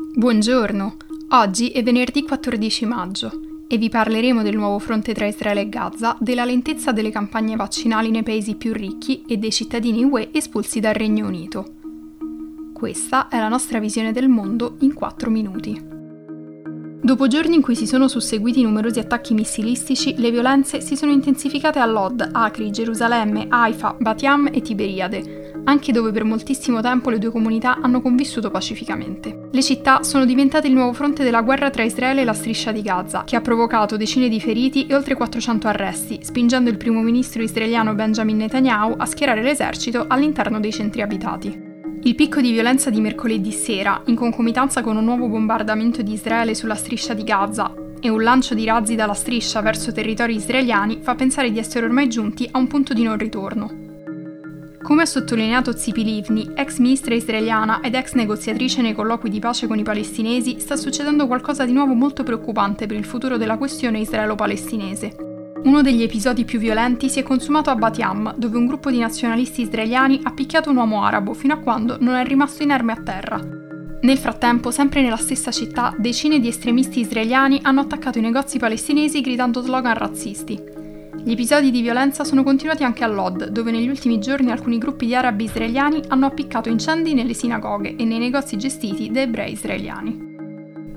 Buongiorno, oggi è venerdì 14 maggio e vi parleremo del nuovo fronte tra Israele e Gaza, della lentezza delle campagne vaccinali nei paesi più ricchi e dei cittadini UE espulsi dal Regno Unito. Questa è la nostra visione del mondo in 4 minuti. Dopo giorni in cui si sono susseguiti numerosi attacchi missilistici, le violenze si sono intensificate a Lod, Acri, Gerusalemme, Haifa, Batiam e Tiberiade, anche dove per moltissimo tempo le due comunità hanno convissuto pacificamente. Le città sono diventate il nuovo fronte della guerra tra Israele e la striscia di Gaza, che ha provocato decine di feriti e oltre 400 arresti, spingendo il primo ministro israeliano Benjamin Netanyahu a schierare l'esercito all'interno dei centri abitati. Il picco di violenza di mercoledì sera, in concomitanza con un nuovo bombardamento di Israele sulla striscia di Gaza e un lancio di razzi dalla striscia verso territori israeliani, fa pensare di essere ormai giunti a un punto di non ritorno. Come ha sottolineato Zipi Livni, ex ministra israeliana ed ex negoziatrice nei colloqui di pace con i palestinesi, sta succedendo qualcosa di nuovo molto preoccupante per il futuro della questione israelo-palestinese. Uno degli episodi più violenti si è consumato a Batiam, dove un gruppo di nazionalisti israeliani ha picchiato un uomo arabo fino a quando non è rimasto inerme a terra. Nel frattempo, sempre nella stessa città, decine di estremisti israeliani hanno attaccato i negozi palestinesi gridando slogan razzisti. Gli episodi di violenza sono continuati anche a Lod, dove negli ultimi giorni alcuni gruppi di arabi israeliani hanno appiccato incendi nelle sinagoghe e nei negozi gestiti da ebrei israeliani.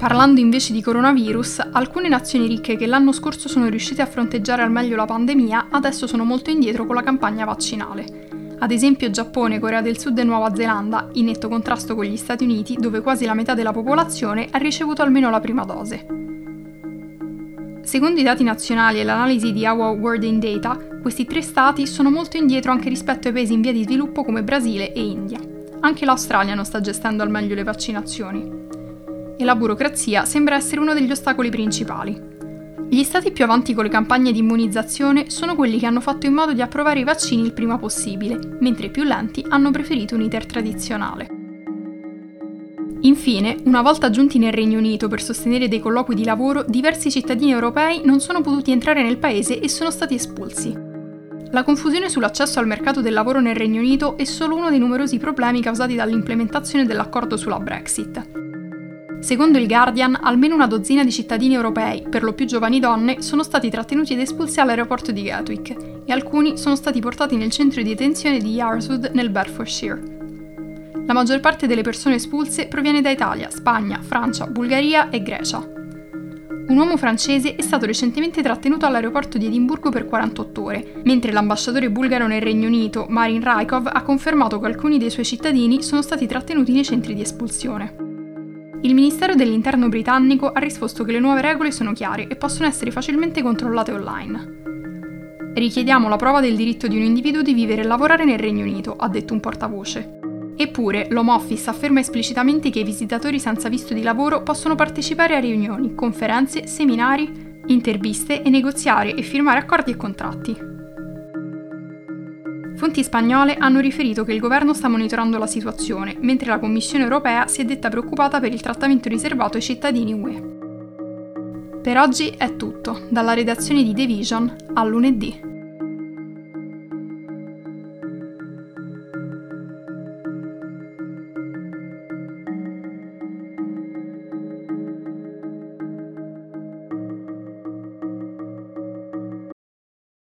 Parlando invece di coronavirus, alcune nazioni ricche che l'anno scorso sono riuscite a fronteggiare al meglio la pandemia adesso sono molto indietro con la campagna vaccinale. Ad esempio Giappone, Corea del Sud e Nuova Zelanda, in netto contrasto con gli Stati Uniti, dove quasi la metà della popolazione ha ricevuto almeno la prima dose. Secondo i dati nazionali e l'analisi di Our World in Data, questi tre stati sono molto indietro anche rispetto ai paesi in via di sviluppo come Brasile e India. Anche l'Australia non sta gestendo al meglio le vaccinazioni. E la burocrazia sembra essere uno degli ostacoli principali. Gli stati più avanti con le campagne di immunizzazione sono quelli che hanno fatto in modo di approvare i vaccini il prima possibile, mentre i più lenti hanno preferito un iter tradizionale. Infine, una volta giunti nel Regno Unito per sostenere dei colloqui di lavoro, diversi cittadini europei non sono potuti entrare nel paese e sono stati espulsi. La confusione sull'accesso al mercato del lavoro nel Regno Unito è solo uno dei numerosi problemi causati dall'implementazione dell'accordo sulla Brexit. Secondo il Guardian, almeno una dozzina di cittadini europei, per lo più giovani donne, sono stati trattenuti ed espulsi all'aeroporto di Gatwick e alcuni sono stati portati nel centro di detenzione di Yarswood nel Bedfordshire. La maggior parte delle persone espulse proviene da Italia, Spagna, Francia, Bulgaria e Grecia. Un uomo francese è stato recentemente trattenuto all'aeroporto di Edimburgo per 48 ore, mentre l'ambasciatore bulgaro nel Regno Unito, Marin Raikov, ha confermato che alcuni dei suoi cittadini sono stati trattenuti nei centri di espulsione. Il Ministero dell'Interno britannico ha risposto che le nuove regole sono chiare e possono essere facilmente controllate online. Richiediamo la prova del diritto di un individuo di vivere e lavorare nel Regno Unito, ha detto un portavoce. Eppure, l'Home Office afferma esplicitamente che i visitatori senza visto di lavoro possono partecipare a riunioni, conferenze, seminari, interviste e negoziare e firmare accordi e contratti. Fonti spagnole hanno riferito che il governo sta monitorando la situazione, mentre la Commissione europea si è detta preoccupata per il trattamento riservato ai cittadini UE. Per oggi è tutto, dalla redazione di The Vision a lunedì.